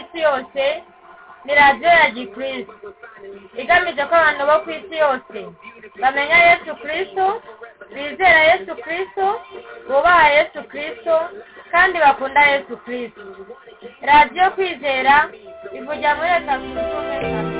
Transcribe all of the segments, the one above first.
isi yose ni radiyo ya gikristo. Igamije ko abantu bo ku isi yose bamenya yesu kirisito bizera yesu kirisito bubaha yesu kirisito kandi bakunda yesu kirisito radiyo kwizera ivugira muri leta zunze ubumwe za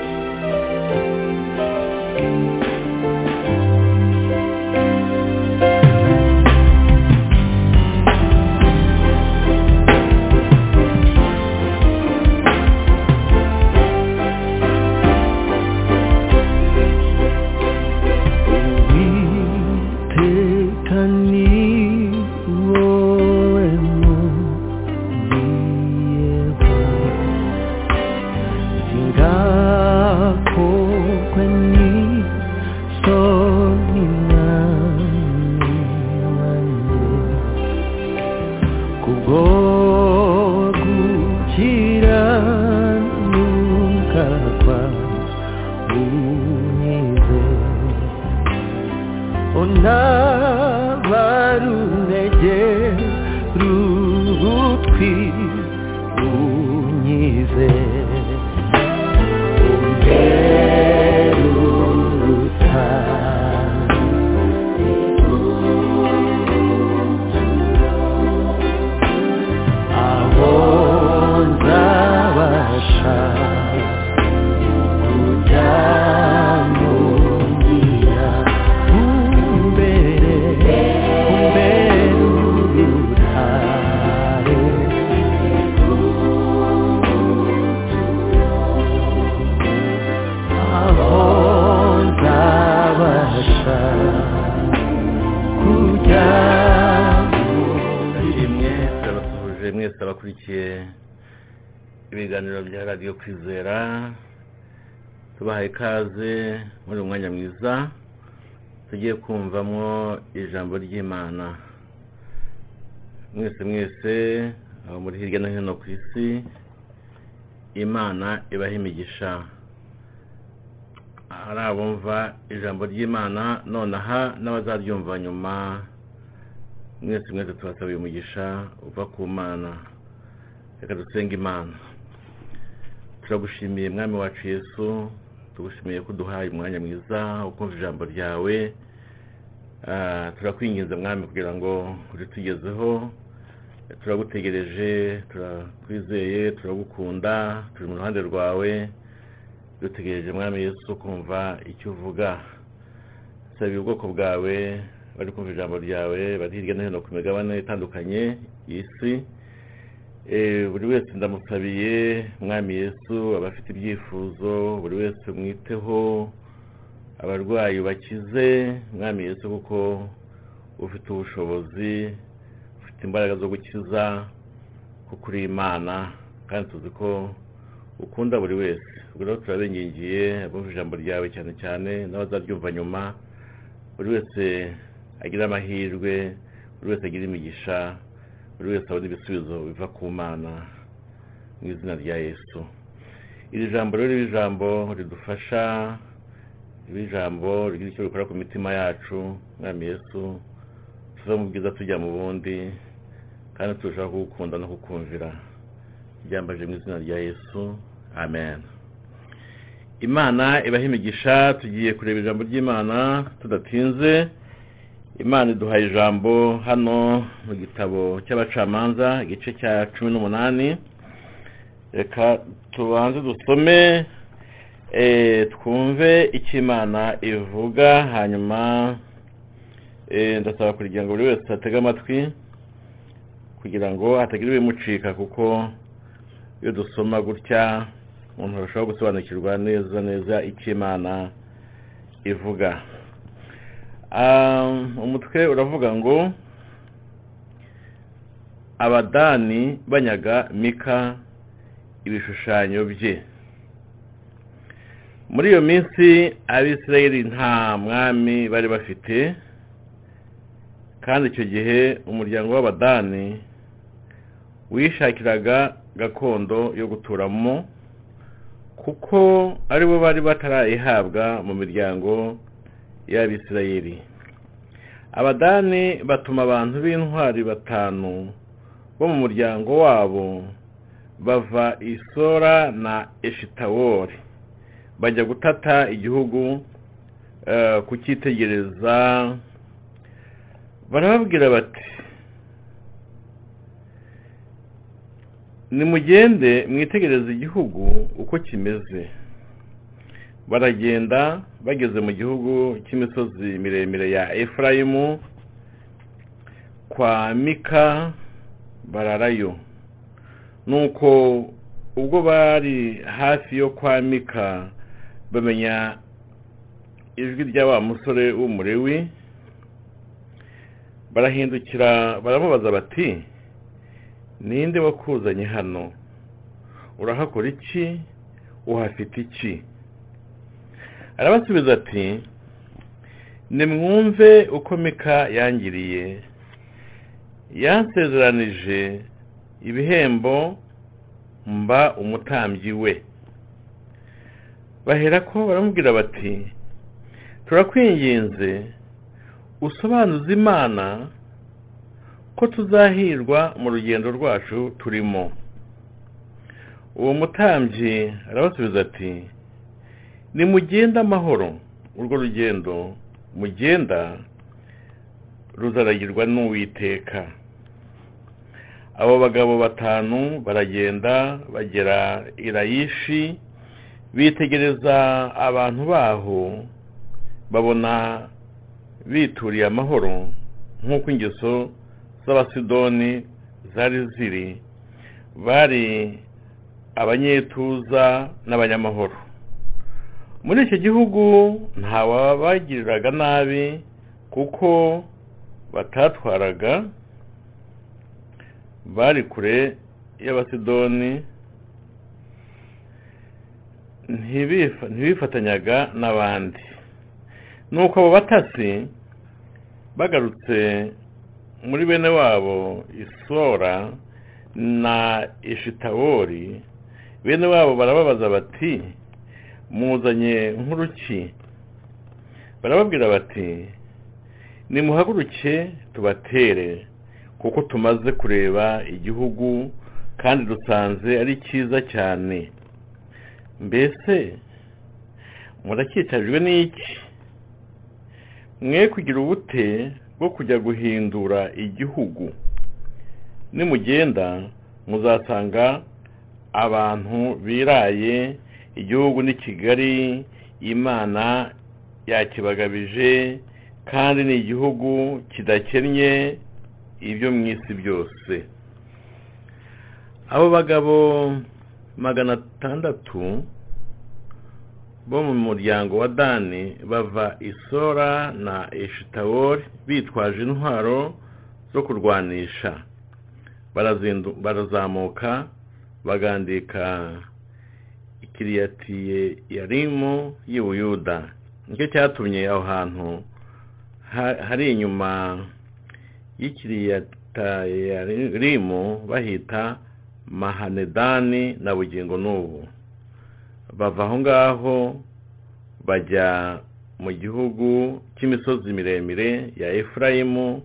Oh. Mwese abakurikiye ibiganiro bya radiyo kwizera tubahaye ikaze muri uyu mwanya mwiza tugiye kumvamo ijambo ry'imana. Mwese mwese aho muri hirya no hino ku isi imana ibaha imigisha. Hari abumva ijambo ry'imana nonaha n'abazaryumva nyuma mwese mwese tubasabiye umugisha uva ku mana. Reka dusenge imana. Turagushimiye mwami wacu yesu tugushimiye ko uduhaye umwanya mwiza wo kumva ijambo ryawe. Ah, turakwinginze mwami kugira ngo uritugezeho turagutegereje turakwizeye turagukunda turi mu ruhande rwawe. Dutegereje mwami yesu kumva icyo uvuga. Sabiye ubwoko bwawe bari kumva ijambo ryawe bari hirya no hino ku migabane itandukanye y'isi buri wese ndamusabiye mwami yesu abafite ibyifuzo buri wese mwiteho abarwayi bakize mwami yesu kuko ufite ubushobozi ufite imbaraga zo gukiza kuko uri imana kandi tuzi ko ukunda buri wese. Ubwo rero turabingingiye abumva ijambo ryawe cyane cyane n'abazaryumva nyuma buri wese agira amahirwe buri wese agira imigisha buri wese abona ibisubizo biva ku mana mu izina rya yesu. Iri jambo rero ijambo ridufasha riba ijambo rigira icyo rikora ku mitima yacu mwami yesu tuva mu bwiza tujya mu bundi kandi turushaho kugukunda no kukumvira. Ryambaje mu izina rya yesu amen. Imana ibaha imigisha tugiye kureba ijambo ry'imana tudatinze. Imana iduhaye ijambo hano mu gitabo cy'abacamanza igice cya cumi n'umunani. Reka tubanze dusome eh, twumve icyo imana ivuga hanyuma eh, ndasaba kugira ngo buri wese atege amatwi kugira ngo hatagira ibimucika kuko iyo dusoma gutya umuntu arushaho gusobanukirwa neza neza icyo imana ivuga. Umutwe uravuga ngo abadani banyaga mika ibishushanyo bye. Muri iyo minsi abisirayeli nta mwami bari bafite kandi icyo gihe umuryango w'abadani wishakiraga gakondo yo guturamo kuko ari bo bari batarayihabwa mu miryango y'abisirayeli abadani batuma abantu b'intwari batanu bo mu muryango wabo bava isora na eshitawori. Bajya gutata igihugu eh, kucyitegereza barababwira bati nimugende mwitegereze igihugu uko kimeze. Baragenda bageze mu gihugu cy'imisozi miremire ya efurayimu kwa mika bararayo. Nuko ubwo bari hafi yo kwa mika bamenya ijwi rya wa musore w'umurewi barahindukira baramubaza bati ninde wakuzanye hano? Urahakora iki? Uhafite iki? Arabasubiza ati nimwumve uko mika yangiriye. Yansezeranije ibihembo mba umutambyi we. Bahera ko baramubwira bati turakwinginze usobanuze imana ko tuzahirwa mu rugendo rwacu turimo. Uwo mutambyi arabasubiza ati nimugende amahoro. Urwo rugendo mugenda ruzaragirwa n'uwiteka. Abo bagabo batanu baragenda bagera i layishi bitegereza abantu baho babona bituriye amahoro nk'uko ingeso z'abasidoni zari ziri. Bari abanyetuza n'abanyamahoro. Muri icyo gihugu ntawabagiriraga nabi kuko batatwaraga. Bari kure y'abasidoni ntibifa- ntibifatanyaga n'abandi. Nuko abo batasi bagarutse muri bene wabo isora na eshitawori bene wabo barababaza bati muzanye nk'uruki barababwira bati nimuhaguruke tubatere kuko tumaze kureba igihugu kandi dusanze ari cyiza cyane. Mbese muracyicajwe n'iki? Mwe kugira ubute bwo kujya guhindura igihugu. Nimugenda muzasanga abantu biraye igihugu ni kigali imana yakibagabije kandi ni igihugu kidakennye ibyo mu isi byose. Abo bagabo magana atandatu bo mu muryango wa dani bava isora na eshitawori bitwaje intwaro zo kurwanisha. Barazamuka bagandika ikiriyatiye yarimu y'i buyuda ni cyo cyatumye aho hantu ha- hari inyuma y'ikiriyatayarimu bahita mahanedani na bugingo n'ubu. Bava aho ngaho bajya mu gihugu cy'imisozi miremire ya efurayimu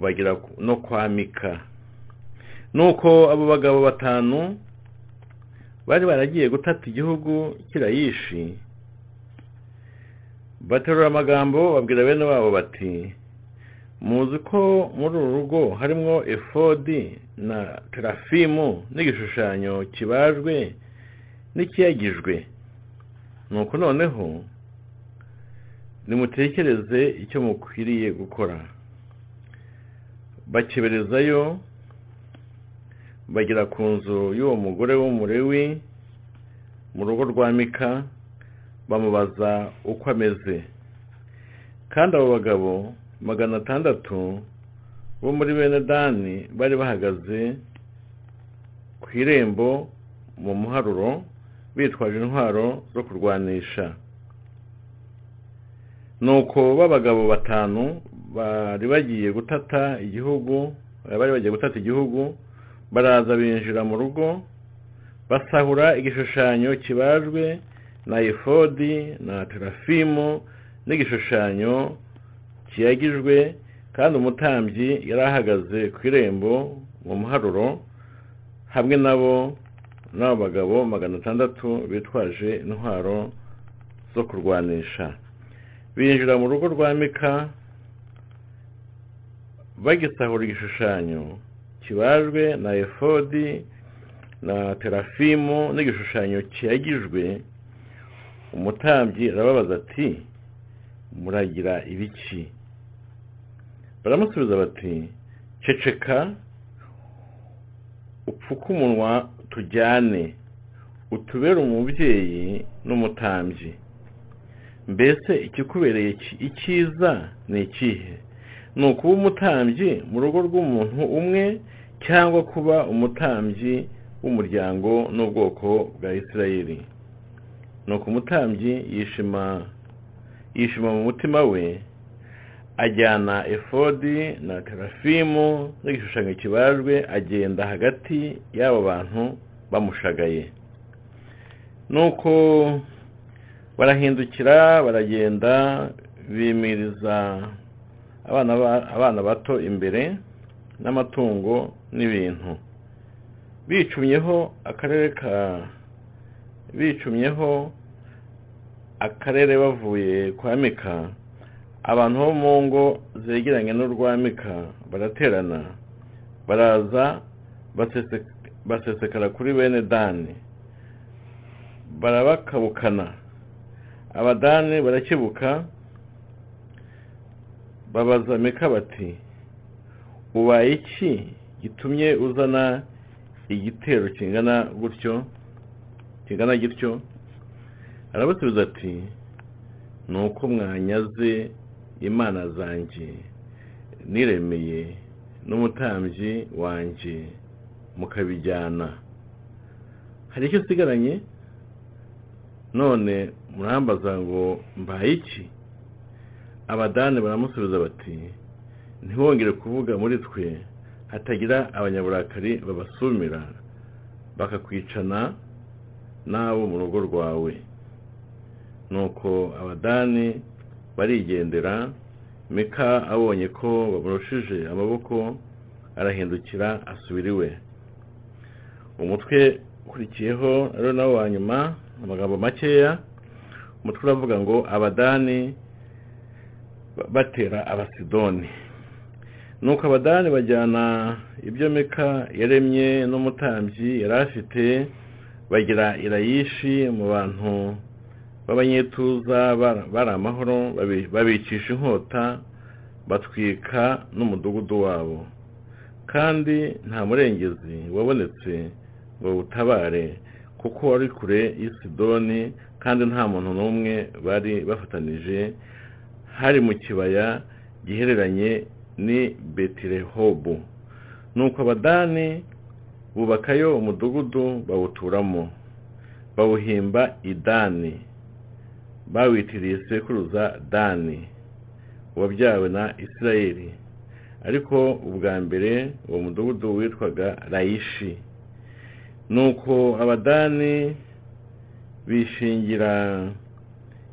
bagera no kwa mika. Nuko abo bagabo batanu bari baragiye gutata igihugu kirayishi baterura amagambo babwira bene wabo bati muzi ko muri uru rugo harimo efodi na terafimu n'igishushanyo kibajwe n'ikiyagijwe. Nuko noneho nimutekereze icyo mukwiriye gukora. Bakeberezayo bagera ku nzu y'uwo mugore w'umurewi mu rugo rwa mika bamubaza uko ameze. Kandi abo bagabo magana atandatu bo muri bene dani bari bahagaze ku irembo mu muharuro bitwaje intwaro zo kurwanisha. Nuko b'abagabo batanu bari bagiye gutata igihugu bari bagiye gutata igihugu baraza binjira mu rugo basahura igishushanyo kibajwe na efodi na terafimu n'igishushanyo kiyagijwe kandi umutambyi yari ahagaze ku irembo mu muharuro hamwe nabo n'abo bagabo magana atandatu bitwaje intwaro zo kurwanisha. Binjira mu rugo rwa mika bagisahura igishushanyo kibajwe na efodi na terafimu n'igishushanyo kiyagijwe umutambyi arababaza ati muragira ibiki? Baramusubiza bati ceceka upfuke umunwa tujyane utubere umubyeyi n'umutambyi. Mbese ikikubereye icyiza ni ikihe? Ni ukuba umutambyi mu rugo rw'umuntu umwe cyangwa kuba umutambyi w'umuryango n'ubwoko bwa isirayeli. Ni uko umutambyi yishima yishima mu mutima we ajyana efodi na terafimu n'igishushanyo kibajwe agenda hagati y'abo bantu bamushagaye. Nuko barahindukira baragenda bimiriza abana bato imbere n'amatungo n'ibintu. Bicumyeho akarere ka bicumyeho akarere bavuye kwa mika abantu bo mu ngo zegeranye n'urwa mika baraterana baraza basesekara kuri bene dani. Barabakabukana. Abadani barakebuka babaza mika bati ubaye iki gitumye uzana igitero kingana gutyo kingana gityo? Arabasubiza ati ni uko mwanyaze imana zanjye niremeye n'umutambyi wanjye mukabijyana. Hari icyo usigaranye? None murambaza ngo mbaye iki abadani baramusubiza bati ntibongere kuvuga muri twe hatagira abanyaburakari babasumira bakakwicana n'abo mu rugo rwawe. Nuko abadani barigendera mika abonye ko bamurushije amaboko arahindukira asubira iwe. Umutwe ukurikiyeho rero nawo wa nyuma amagambo makeya umutwe uravuga ngo abadani batera abasidoni. Nuko abadani bajyana ibyo mika yaremye n'umutambyi yari afite bagira irayishi mu bantu b'abanyetuza bari amahoro babicisha inkota batwika n'umudugudu wabo. Kandi nta murengezi wabonetse ngo butabare kuko wari kure y'isidoni kandi nta muntu n'umwe bari bafatanije hari mu kibaya gihereranye ni betirehobu nuko abadani bubakayo umudugudu bawuturamo bawuhimba idani bawitiriye sekuruza dani wabyawe na isirayeli. Ariko ubwa mbere uwo mudugudu witwaga rayishi nuko abadani bishingira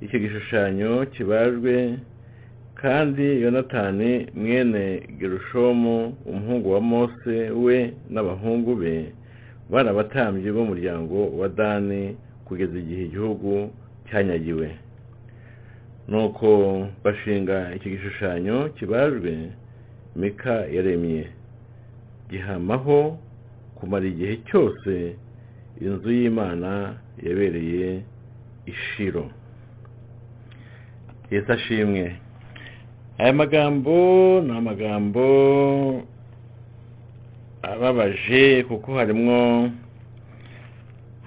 icyo gishushanyo kibajwe kandi yonatani mwene gerushomu umuhungu wa mose we n'abahungu be bari abatambyi b'umuryango wa dani kugeza igihe igihugu cyanyagiwe. Nuko bashinga iki gishushanyo kibajwe mika yaremye. Gihamaho kumara igihe cyose inzu y'imana yabereye ishiro yesu ashimwe. Aya magambo ni amagambo ababaje kuko harimo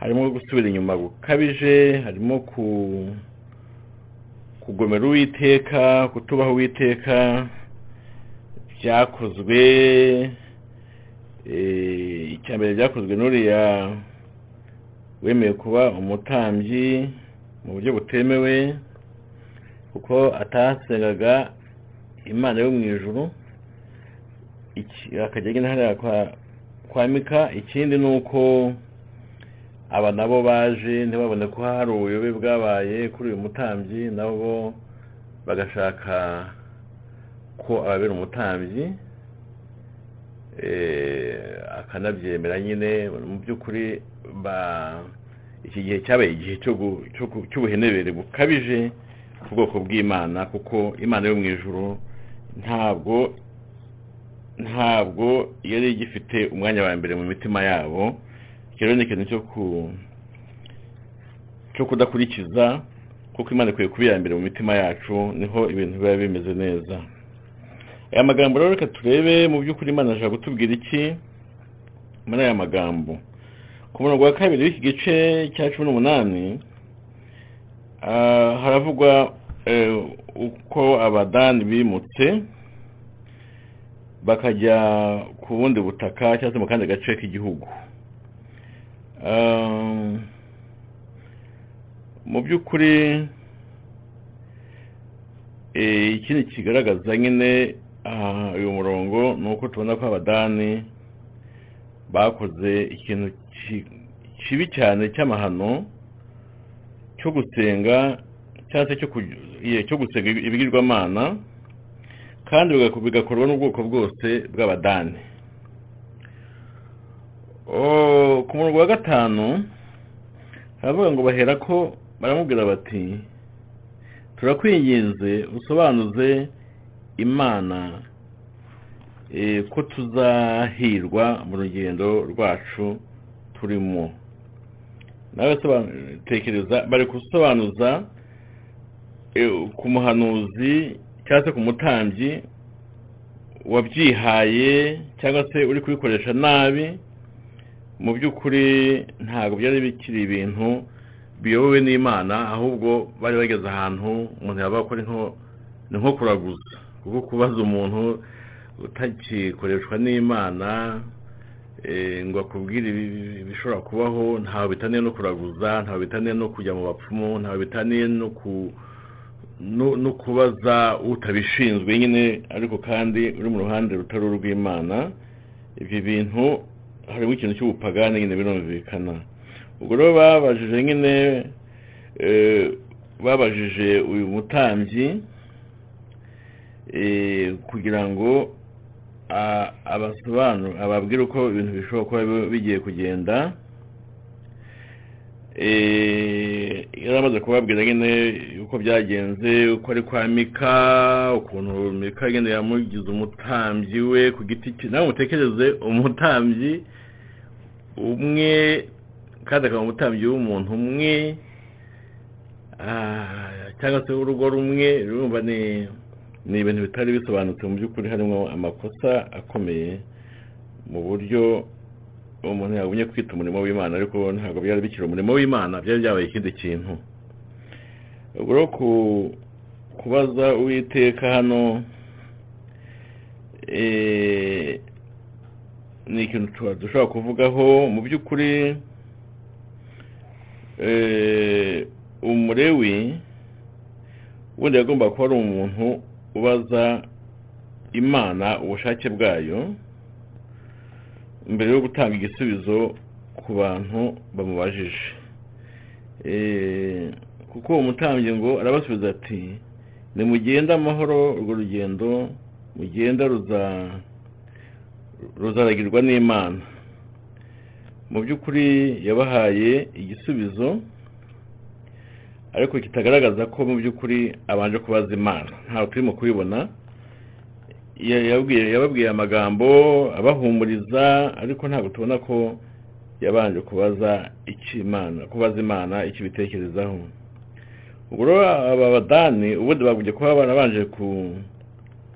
harimo gusubira inyuma gukabije harimo kugomera uwiteka kutubaho uwiteka byakozwe icya mbere byakozwe n'uriya wemeye kuba umutambyi mu buryo butemewe kuko atasengaga imana yo mu ijuru akajya agenda hariya kwa mika ikindi ni uko aba nabo baje ntibabone ko hari ubuyobe bwabaye kuri uyu mutambyi nabo bagashaka ko ababera umutambyi eh, akanabyemera nyine mu by'ukuri ba iki gihe cyabaye igihe cy'ubuhenebere bukabije ku bwoko bw'imana kuko imana yo mu ijuru ntabwo ntabwo yari igifite umwanya wa mbere mu mitima yabo. Rero ni ikintu cyo ku cyo kudakurikiza kuko imana ikwiye kuba iya mbere mu mitima yacu ni ho ibintu biba bimeze neza. Aya magambo rero reka turebe mu by'ukuri imana ashaka kutubwira iki? Muri aya magambo. Ku murongo wa kabiri w'iki gice cya cumi n'umunani ah, haravugwa uko abadani bimutse bakajya ku bundi butaka cyangwa se mu kandi gace k'igihugu. Ah, mu by'ukuri eh, ikindi kigaragaza nyine aha, uyu murongo ni uko tubona ko abadani bakoze ikintu ki- kibi cyane cy'amahano cyo gusenga cyangwa se cyo gusenga ibigirwamana kandi bigako- bigakorwa n'ubwoko bwose bw'abadani. Ku murongo wa gatanu haravuga ngo bahera ko baramubwira bati turakwinginze usobanuze imana eh, ko tuzahirwa mu rugendo rwacu turimo. Nawe tekereza bari gusobanuza ku muhanuzi cyangwa se ku mutambyi wabyihaye cyangwa se uri kubikoresha nabi mu by'ukuri ntabwo byari bikiri ibintu biyobowe n'imana ahubwo bari bageze ahantu umuntu yaba akora nko ni nko kuraguza. Kuko kubaza umuntu utagikoreshwa n'imana eh, ngo akubwire ibi- ibishobora kubaho ntawe bitaniye no kuraguza ntawe bitaniye no kujya mu bapfumu ntawe bitaniye no ku no, kubaza utabishinzwe nyine ariko kandi uri mu ruhande rutari urw'imana ibyo bintu harimo ikintu cy'ubupagani nyine birumvikana. Ubwo rero babajije nyine eh, babajije uyu mutambyi eh, kugira ngo abasobanure ababwire uko ibintu bishobora kuba bi- bigiye kugenda Eh, yari amaze kubabwira nyine uko byagenze uko ari kwa mika ukuntu mika nyine yamugize umutambyi we ku giti cye nawe mutekereze umutambyi umwe kandi akaba umutambyi w'umuntu umwe ah, cyangwa se w'urugo rumwe urumva ni ibintu bitari bisobanutse mu by'ukuri harimo amakosa akomeye mu buryo umuntu yagumye kwita umurimo w'imana ariko ntabwo byari bikiri umurimo w'imana byari byabaye ikindi kintu. Ubwo kubaza uwiteka hano eh, ni ikintu dushobora kuvugaho mu by'ukuri eh, umurewi ubundi yagomba kuba ari umuntu ubaza imana ubushake bwayo mbere yo gutanga igisubizo ku bantu bamubajije Eh, kuko uwo mutambyi ngo arabasubiza ati nimugende amahoro urwo rugendo mugenda ruza ruzaragirwa n'imana. Mu by'ukuri yabahaye igisubizo ariko kitagaragaza ko mu by'ukuri abanje kubaza imana. Ntabwo turimo kubibona. Yababwiye amagambo abahumuriza ariko ntabwo tubona ko yabanje kubaza imana kubaza imana icyo ibitekerezaho ubwo rero aba badani ubundi bagombye kuba barabanje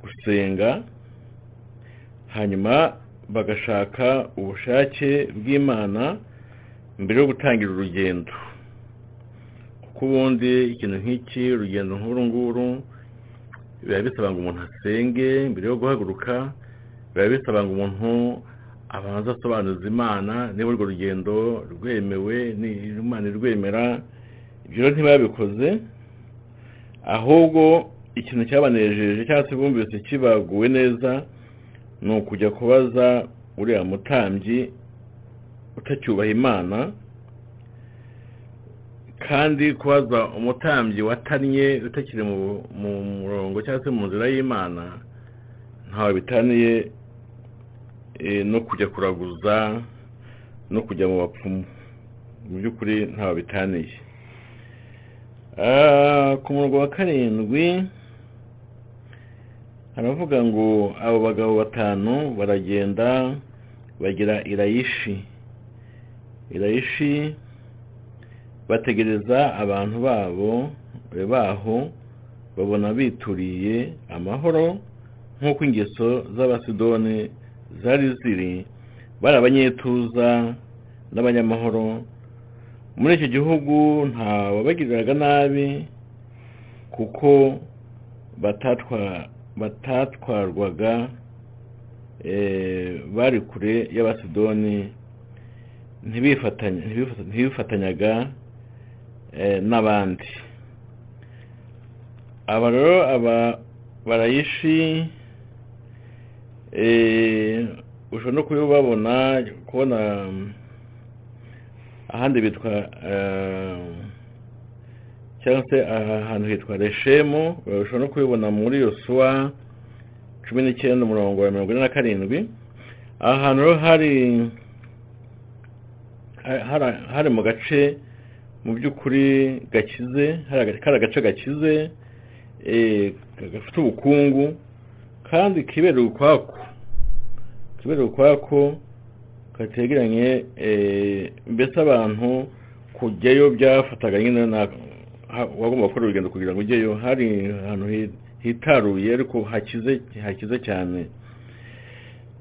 gusenga hanyuma bagashaka ubushake bw'imana mbere yo gutangira urugendo. Kuko ubundi ikintu nk'iki urugendo nk'uru nguru biba bisaba ngo umuntu asenge mbere yo guhaguruka biba bisaba ngo umuntu abanze asobanuza imana niba urwo rugendo rwemewe imana irwemera ibyo rero ntibabikoze ahubwo ikintu cyabanejeje cyangwa se bumvise kibaguwe neza ni ukujya kubaza uriya mutambyi utacyubaha imana kandi kubaza umutambyi watannye utakiri mu mu murongo cyangwa se mu nzira y'imana ntawe bitaniye eh, no kujya kuraguza no kujya mu bapfumu. Mu by'ukuri ntawe bitaniye. Ku murongo wa karindwi haravuga ngo abo bagabo batanu baragenda bagera irayishi. Irayishi bategereza abantu babo baho babona bituriye amahoro nk'uko ingeso z'abasidoni zari ziri. Bari abanyetuza n'abanyamahoro. Muri icyo gihugu nta wabagiriraga nabi kuko batatwa batatwarwaga eh, bari kure y'abasidoni. Ntibifatanya ntibifata- ntibifatanyaga n'abandi. Aba rero aba barayishi eh, ushobora no kubibabona kubona mm, ahandi bitwa eh, cyangwa se aha hantu hitwa reshemu ushobora no kubibona muri yosuwa cumi n'icyenda umurongo wa mirongo ine na karindwi. Aha hantu rero hari- hari mu gace mu by'ukuri gakize kari agace gakize eh, gafite ubukungu kandi kibereye ukwako kibereye ukwako kategeranye eh, mbese abantu kujyayo byafataga nyine wagomba gukora urugendo kugira ngo ujyeyo hari ahantu hi- hitaruye ariko hakize hakize cyane.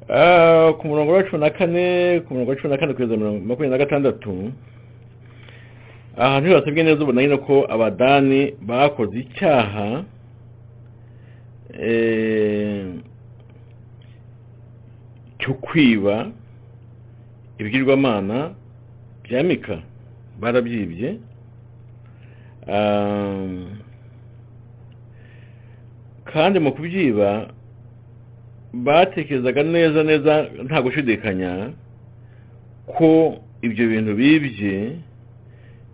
Ah, ku murongo wa cumi na kane ku murongo wa cumi na kane kugeza makumyabiri na gatandatu ahantu hasabwe neza ubona nyine ko abadani bakoze icyaha eh, cyo kwiba ibigirwamana bya mika barabyibye. Ah, kandi mu kubyiba batekerezaga neza neza nta gushidikanya ko ibyo bintu bibye.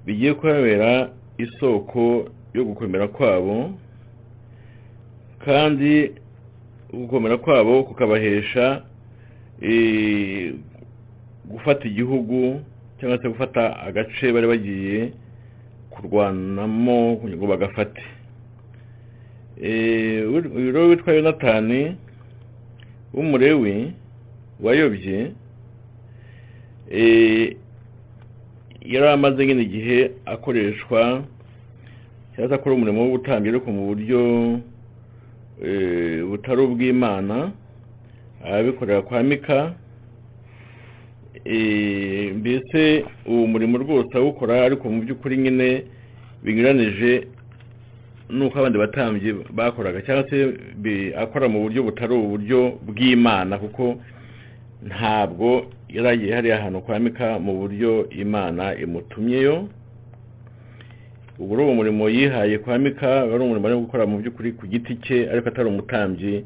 Bigiye kubabera isoko yo gukomera kwabo kandi gukomera kwabo kukabahesha eh, gufata igihugu cyangwa se gufata agace bari bagiye kurwanamo ngo bagafate. Uyu rero witwa yonatani w'umurewi wayobye eh, yari amaze nyine igihe akoreshwa cyangwa se akora umurimo w'ubutambyi ariko mu buryo eh, butari ubw'imana arabikorera kwa mika Eh, mbese uwo murimo rwose awukora ariko mu by'ukuri nyine binyuranije n'uko abandi batambyi bakoraga cyangwa se akora mu buryo butari uburyo bw'imana kuko ntabwo yaragiye hariya hantu kwa mika mu buryo imana imutumyeyo. Ubu uri umurimo yihaye kwa mika wari umurimo ari gukora mu by'ukuri ku giti cye ariko atari umutambyi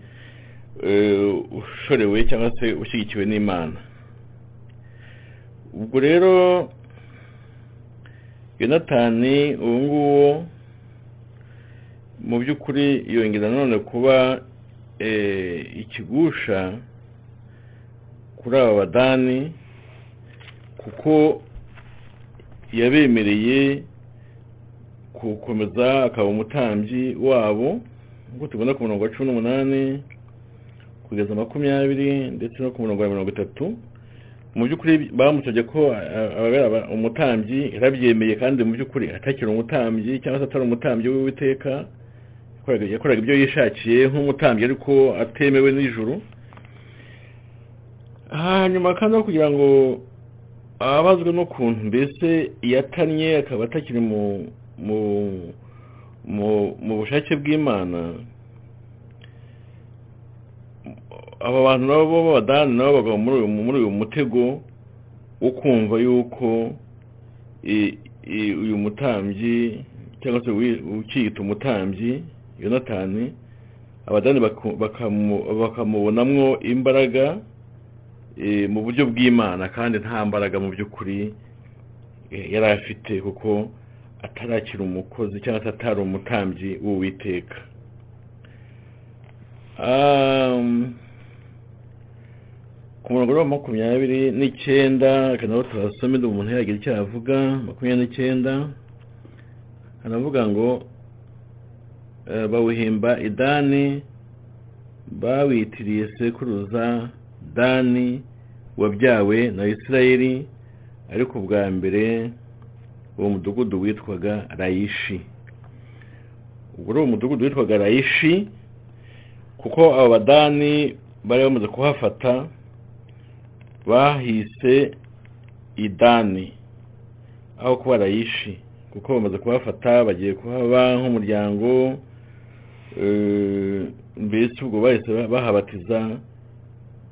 eh, ushorewe cyangwa se ushyigikiwe n'imana. Ubwo rero yonatani uwo nguwo mu by'ukuri yongera nanone kuba eh, ikigusha kuri aba badani kuko yabemereye gukomeza akaba umutambyi wabo nk'uko tubona ku murongo wa cumi n'umunani kugeza makumyabiri ndetse no ku murongo wa mirongo itatu. Mu by'ukuri bamusabye ko ababera aba- umutambyi yarabyemeye kandi mu by'ukuri atakiri umutambyi cyangwa se atari umutambyi w'uwiteka yakoraga ibyo yishakiye nk'umutambyi ariko atemewe n'ijuru. Hanyuma kandi no kugira ngo ababazwe n'ukuntu mbese yatannye akaba atakiri mu mu mu mu bushake bw'imana aba bantu nabo b'abadani nabo bagwa muri uyu mutego wo kumva yuko uyu mutambyi cyangwa se ukiyita umutambyi yonatani abadani baku- bakamu- bakamubonamwo imbaraga mu buryo bw'imana kandi nta mbaraga mu by'ukuri eh, yari afite kuko atarakira umukozi cyangwa se atari umutambyi w'uwiteka. Um, ku murongo wa makumyabiri n'icyenda reka nabo tuhasome ndi umuntu yagira icyo avuga makumyabiri n'icyenda haravuga ngo eh, bawuhimba idani bawitiriye sekuruza dani wabyawe na isirayeli ariko ubwa mbere uwo mudugudu witwaga rayishi ubwo uri umudugudu witwaga rayishi kuko abo badani bari bamaze kuhafata bahise idani aho kuba rayishi kuko bamaze kuhafata bagiye kuhaba nk'umuryango eh, mbese ubwo bahise bahabatiza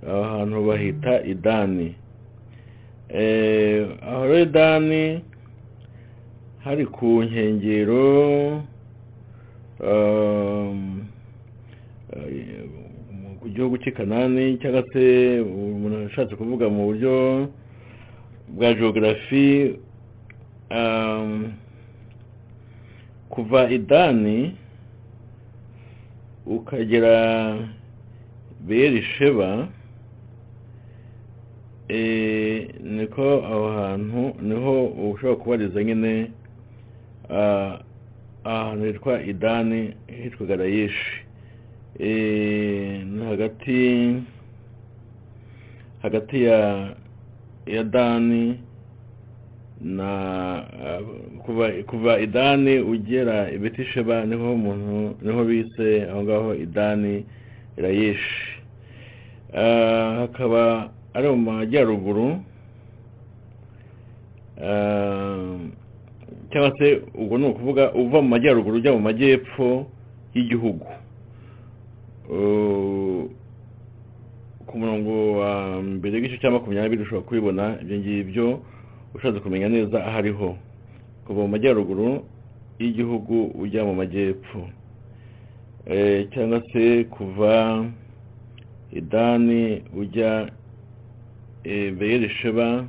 aho hantu bahita idani Eh, aho rero idani hari ku nkengero um, eh, ku gihugu cy'i kanani cyangwa se umuntu ashatse kuvuga mu buryo bwa geogarafi um, kuva idani ukagera berisheba eh, niko aho hantu ni ho ushobora kubariza nyine ah, ahantu hitwa idani hitwaga rayishi Eh, ni hagati hagati ya ya dani na ah, kuva kuva idani ugera ibetisheba ni ho umuntu ni ho bise aho ngaho idani rayishi Ah, hakaba ari mu majyaruguru cyangwa se ubwo ni ukuvuga uva mu majyaruguru ujya mu majyepfo y'igihugu ku murongo wa mbere w'igice cya makumyabiri ushobora kubibona ibyo ngibyo ushatse kumenya neza aho ariho kuva mu majyaruguru y'igihugu ujya mu majyepfo cyangwa se kuva idani ujya beyerisheba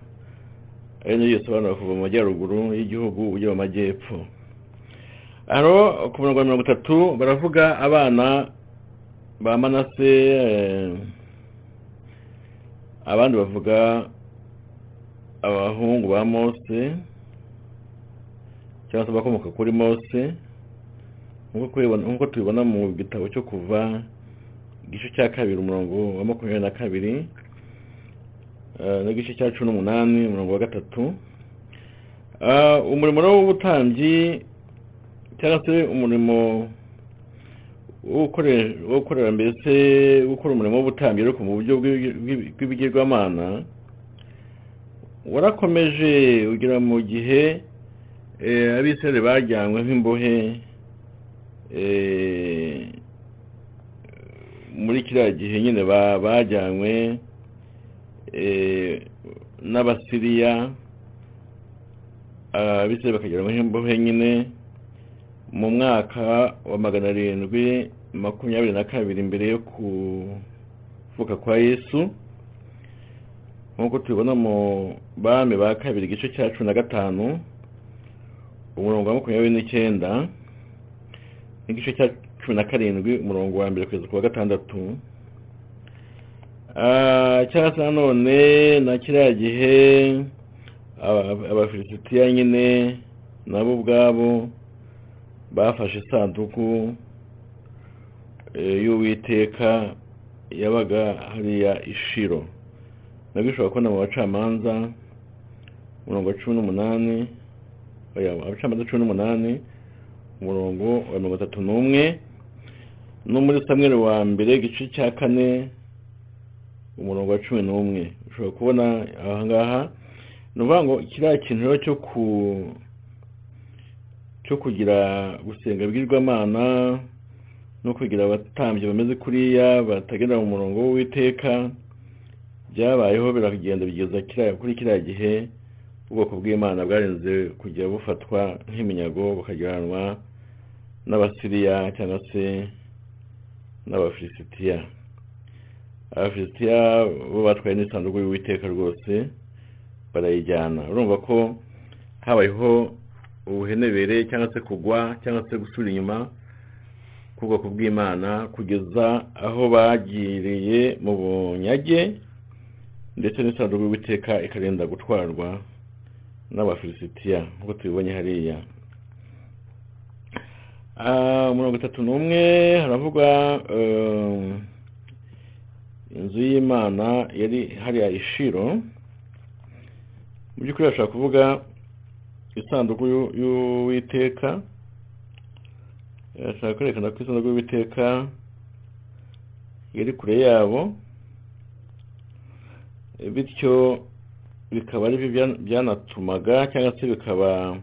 ari na yo bisobanura kuva mu majyaruguru y'igihugu ujya mu majyepfo. Hano ku murongo wa mirongo itatu baravuga abana ba manase eh, abandi bavuga abahungu ba mose cyangwa se abakomoka kuri mose. Nk'uko tubibona mu gitabo cyo kuva igice cya kabiri umurongo wa makumyabiri na kabiri n'igice cya cumi n'umunani umurongo wa gatatu. Ah, umurimo w'ubutambyi cyangwa se umurimo wo gukore- wo gukorera mbese gukora umurimo w'ubutambyi ariko mu buryo bw'i- bw'i- bw'ibigirwamana warakomeje ugera mu gihe eh, abisirayeli bajyanywe nk'imbohe eh, muri kiriya gihe nyine ba- bajyanywe eh, n'abasiriya abisirayeli bakajyanwa nk'imbohe nyine mu mwaka wa magana arindwi makumyabiri na kabiri mbere yo kuvuka kwa yesu nk'uko tubibona mu bami ba kabiri igice cya cumi na gatanu umurongo wa makumyabiri n'icyenda n'igice cya cumi na karindwi umurongo wa mbere kugeza ku wa gatandatu cyangwa se nanone na kiriya gihe aba- abafilisitiya nyine nabo ubwabo bafashe isanduku eh, y'uwiteka yabaga hariya ishiro nabwo ushobora kubona mu bacamanza umurongo wa cumi n'umunani abacamanza cumi n'umunani umurongo wa mirongo itatu n'umwe no muri samweri wa mbere igice cya kane umurongo wa cumi n'umwe. Ushobora kubona aha ngaha. Ni ukuvuga ngo kiriya kintu rero cyo ku cyo kugira gusenga bwirwamana no kugira abatambyi bameze kuriya batagenda mu murongo w'uwiteka byabayeho biragenda bigeza kuri kiriya gihe ubwoko bw'imana bwarenze kujya bufatwa nk'iminyago bukajyanwa n'abasiriya cyangwa se n'abafilisitiya abafilisitiya bo batwaye n'isanduku y'uwiteka rwose barayijyana. Urumva ko habayeho ubuhenebere cyangwa se kugwa cyangwa se gusubira inyuma k'ubwoko bw'imana kugeza aho bagiriye mu bunyage ndetse n'isanduku y'uwiteka ikarinda gutwarwa n'abafilisitiya nk'uko tubibonye hariya. Ah, mirongo itatu n'umwe haravugwa eh, inzu y'imana yari hariya ishiro. Mu by'ukuri bashobora kuvuga isanduku y'u- y'uwiteka. Ashaka kwerekana ko isanduku y'uwiteka yari kure yabo. Bityo bikaba ari byo bya- byanatumaga cyangwa se bikaba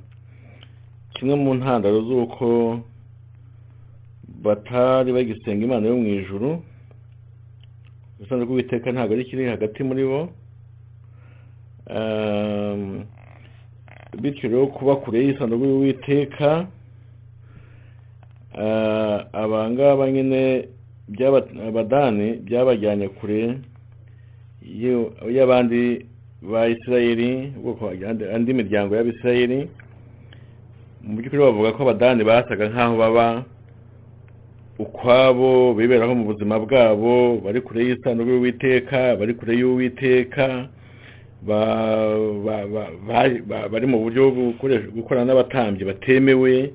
kimwe mu ntandaro z'uko batari bagisenga imana yo mu ijuru. Isanduku y'uwiteka ntabwo ari kiri hagati muri bo. Um, bityo rero kuba kure y'isanduku y'uwiteka ah, abangaba nyine by'aba- abadani byabajyanye kure y'abandi ba isirayeli andi miryango y'abisirayeli. Mu by'ukuri bavuga ko abadani basaga nk'aho baba ukwabo biberaho mu buzima bwabo bari kure y'isanduku y'uwiteka bari kure y'uwiteka ba- ba- ba- ba- ba- bari mu buryo bwo gukorana n'abatambyi batemewe.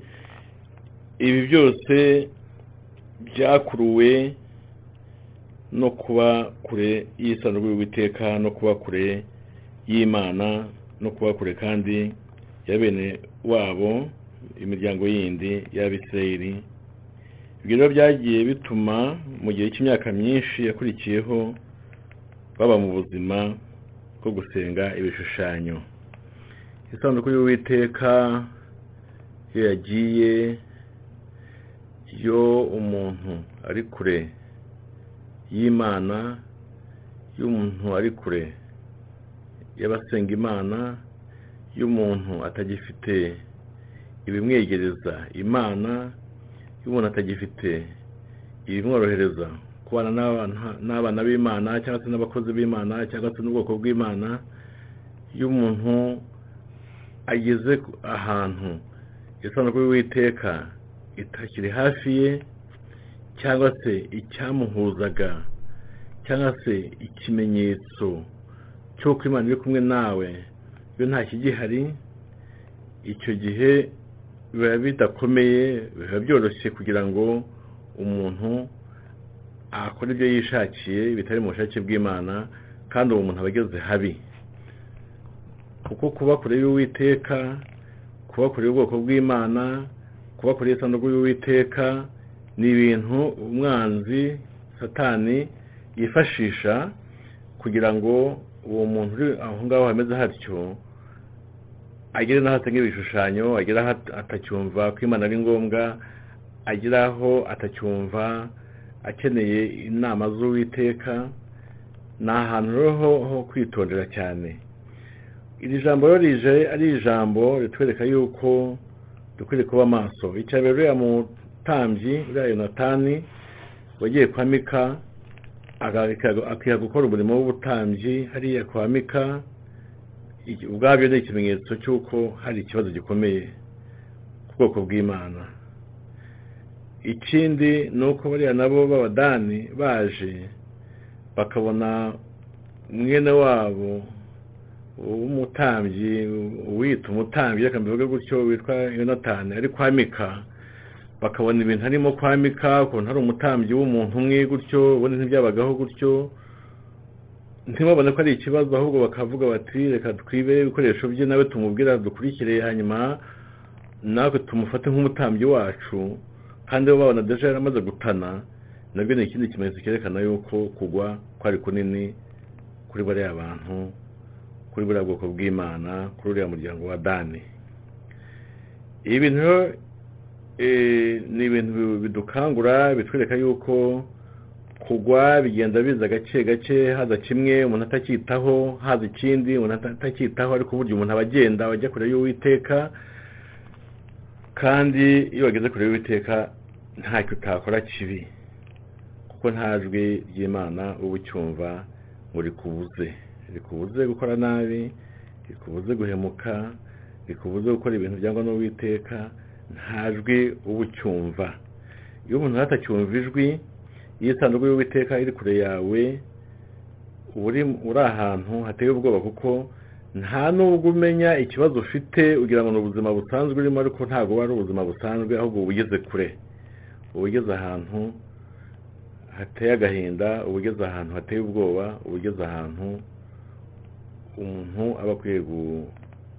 Ibi byose byakuruwe no kuba kure y'isanduku y'uwiteka no kuba kure y'imana no kuba kure kandi ya bene wabo imiryango yindi y'abisirayeli ibyo rero byagiye bituma mu gihe cy'imyaka myinshi yakurikiyeho baba mu buzima bwo gusenga ibishushanyo. Isanduku y'uwiteka iyo yagiye iyo umuntu ari kure y'imana iyo umuntu ari kure y'abasenga imana iyo umuntu atagifite ibimwegereza imana iyo umuntu atagifite ibimworohereza kubana n'abana- b'imana cyangwa se n'abakozi b'imana cyangwa se n'ubwoko bw'imana iyo umuntu ageze ahantu isanduku y'uwiteka itakiri hafi ye cyangwa se icyamuhuzaga cyangwa se ikimenyetso cy'uko imana iri kumwe nawe iyo nta kigihari icyo gihe biba bidakomeye biba byoroshye kugira ngo umuntu akora ibyo yishakiye bitari mu bushake bw'imana kandi uwo muntu aba ageze habi. Kuko kuba kure y'uwiteka kuba kure y'ubwoko bw'imana kuba kure y'isanduku y'uwiteka ni ibintu umwanzi satani yifashisha kugira ngo uwo muntu uri aho ngaho hameze hatyo agere n'aho atanga ibishushanyo agere aho at- atacyumva ko imana ari ngombwa agere aho atacyumva akeneye inama z'uwiteka ni ahantu rero ho- kwitondera cyane. Iri jambo rero rije ari ijambo ritwereka yuko dukwiriye kuba maso icya mbere uriya mutambyi uriya yonatani wagiye kwa mika akiha gukora umurimo w'ubutambyi hariya kwa mika ubwabyo ni ikimenyetso cy'uko hari ikibazo gikomeye ku bwoko bw'imana. Ikindi ni uko bariya nabo b'abadani baje bakabona mwene wabo w'umutambyi uwita umutambyi reka mbivuge gutyo witwa yonatani ari kwa mika bakabona ibintu arimo kwa mika ukuntu hari umutambyi w'umuntu umwe gutyo ubundi ntibyabagaho gutyo. Ntibabone ko ari ikibazo ahubwo bakavuga bati reka twibe ibikoresho bye nawe tumubwira dukurikire hanyuma natwe tumufate nk'umutambyi wacu. Kandi bo babona deja yaramaze gutana na byo ni ikindi kimenyetso cyerekana yuko kugwa kwari kunini kuri bariya bantu kuri buriya bwoko bw'imana kuri uriya muryango wa dani. Ibi bintu eh, ni ibintu bidukangura bitwereka yuko kugwa bigenda biza gake gake haza kimwe umuntu atacyitaho haza ikindi umuntu ata- atacyitaho ariko burya umuntu aba agenda ajya kure y'uwiteka kandi iyo wageze kure y'uwiteka ntacyo utakora kibi kuko nta jwi ry'imana uba ucyumva ngo rikubuze. Rikubuze gukora nabi rikubuze guhemuka rikubuze gukora ibintu byangwa n'uwiteka nta jwi uba ucyumva. Iyo umuntu atacyumva ijwi iyo isanduku y'uwiteka iri kure yawe uri ahantu hateye ubwoba kuko nta nubwo umenya ikibazo ufite ugira ngo ni ubuzima busanzwe urimo ariko ntabwo buba ari ubuzima busanzwe ahubwo uba ugeze kure. Uba ugeze ahantu hateye agahinda uba ugeze ahantu hateye ubwoba uba ugeze ahantu umuntu aba akwiye gu-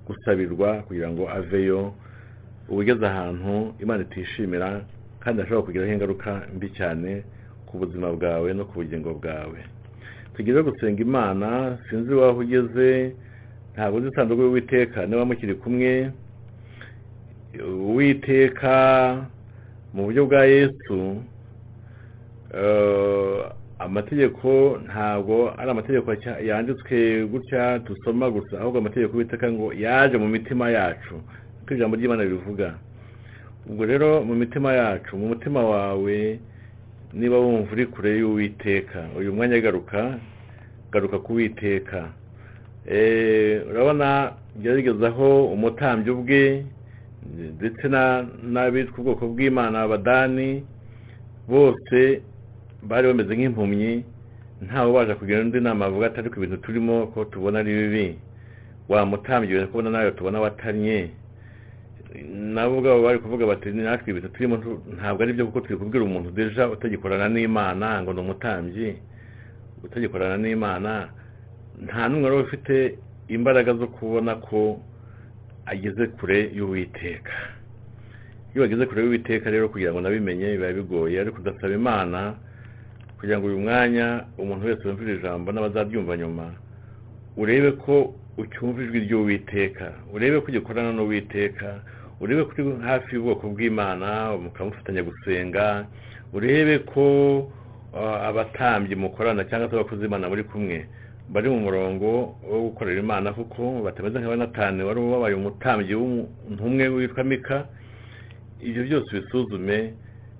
gusabirwa kugira ngo aveyo. Uba ugeze ahantu imana itishimira kandi hashobora kugiraho ingaruka mbi cyane. Buzima bwawe no ku bugingo bwawe. Tugire gusenga imana sinzi waho ugeze ntabwo uzi isanduku y'uwiteka niba mukiri kumwe uwiteka mu buryo bwa yesu eh, amategeko ntabwo ari amategeko yanditswe gutya dusoma gusa ahubwo amategeko y'uwiteka ngo yaje mu mitima yacu. Uko ijambo ry'imana rivuga ubwo rero mu mitima yacu mu mutima wawe niba wumva uri kure y'uwiteka uyu mwanya garuka garuka ku witeka Eh, urabona byagezaho umutambyi ubwe ndetse na- n'abitwa ubwoko bw'imana abadani bose bari bameze nk'impumyi ntawe ubasha kugira undi nama avuga ati ariko ibintu turimo ko tubona ari bibi. Wa mutambyi wenda kubona nawe tubona watanye nabo ubwabo bari kuvuga bati natwe ibintu turimo ntabwo ari byo kuko turi kubwira umuntu deja utagikorana n'imana ngo ni umutambyi utagikorana n'imana nta n'umwe wari ufite imbaraga zo kubona ko ageze kure y'uwiteka. Iyo bageze kure y'uwiteka rero kugira ngo nabimenye biba bigoye ariko udasaba imana kugira ngo uyu mwanya umuntu wese wumvira ijambo n'abazaryumva nyuma urebe ko ucyumva ijwi ry'uwiteka urebe ko ugikorana n'uwiteka urebe ko uri hafi y'ubwoko bw'imana mukamufatanya gusenga urebe ko uh, abatambyi mukorana cyangwa se abakozi b'imana muri kumwe bari mu murongo wo gukorera imana kuko batameze nka banatani wari wabaye umutambyi w'umuntu umwe witwa mika. Ibyo byose ubisuzume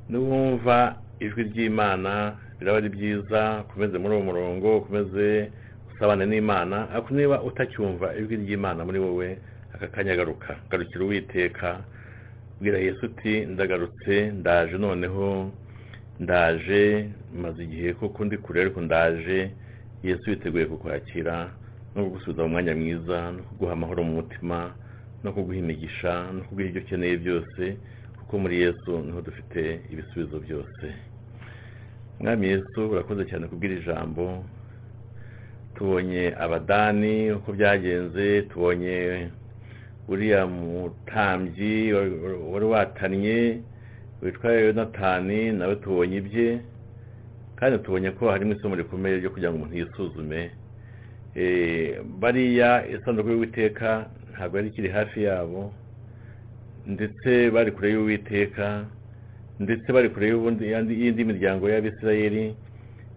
niwumva ijwi ry'imana biraba ari byiza ukomeze muri uwo murongo ukomeze usabane n'imana. Ariko niba utacyumva ijwi ry'imana muri wowe aka kanya garuka garukira uwiteka bwira yesu uti ndagarutse ndaje noneho ndaje maze igihe koko ndi kure ariko ndaje yesu yiteguye kukwakira no kugusubiza mu mwanya mwiza no kuguha amahoro mu mutima no kuguha imigisha no kuguha ibyo ukeneye byose kuko muri yesu ni ho dufite ibisubizo byose. Mwami yesu urakoze cyane kubwira ijambo. Tubonye abadani uko byagenze tubonye uriya mutambyi wari watannye witwa yonatani nawe tubonye ibye kandi tubonye ko harimo isomo rikomeye ryo kugira ngo umuntu yisuzume bariya isanduku y'uwiteka ntabwo yari ikiri hafi yabo ndetse bari kure y'uwiteka ndetse bari kure y'indi miryango y'abisirayeli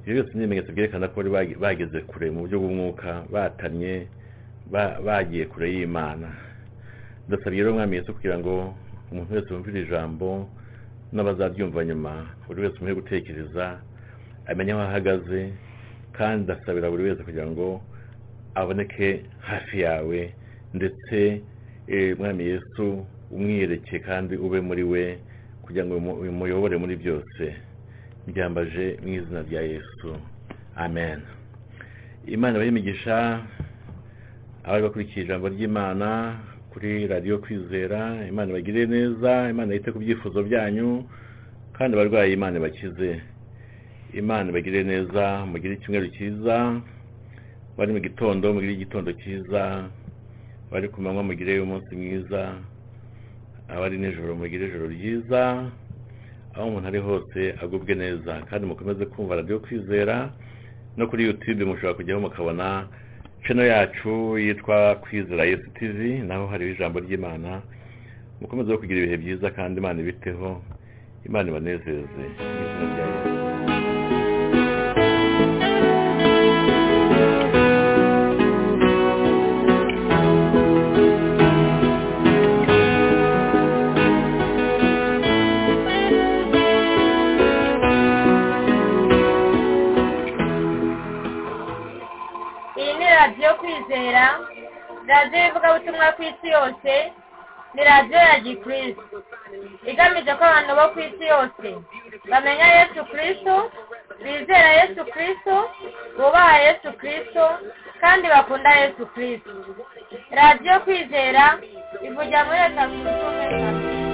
ibyo byose ni ibimenyetso byerekana ko bari bageze kure mu buryo bw'umwuka batanye bagiye kure y'imana ndasabye rero mwami Yesu kugira ngo umuntu wese wumvira ijambo n'abazaryumva nyuma buri wese umuhe gutekereza amenye aho ahagaze kandi ndasabira buri wese kugira ngo aboneke hafi yawe ndetse mwami Yesu umwiyereke kandi ube muri we kugira ngo umuyobore muri byose. Byambaje mu izina rya yesu. Amen. Imana imigisha abari bakurikiye ijambo ry'imana kuri radiyo kwizera imana ibagire neza imana yite ku byifuzo byanyu kandi abarwayi imana ibakize. Imana ibagire neza mugire icyumweru cyiza bari mu gitondo mugire igitondo cyiza bari ku manywa mugire umunsi mwiza abari nijoro mugire ijoro ryiza aho umuntu ari hose agubwe neza. Kandi mukomeze kumva radiyo kwizera no kuri yutube mushobora kujyaho mukabona channel yacu yitwa kwizera yesu tv naho hariho ijambo ry'imana. Mukomeze kugira ibihe byiza kandi imana ibiteho. Imana ibanezeze. Mu izina rya yesu kwizera radiyo y'ivugabutumwa ku isi yose ni radiyo ya gikirisi igamije ko abantu bo ku isi yose bamenya yesu kirisitu bizera yesu kirisito bubaha yesu kirisito kandi bakunda yesu kirisito radiyo kwizera ivugira muri leta zunze ubumwe za amerika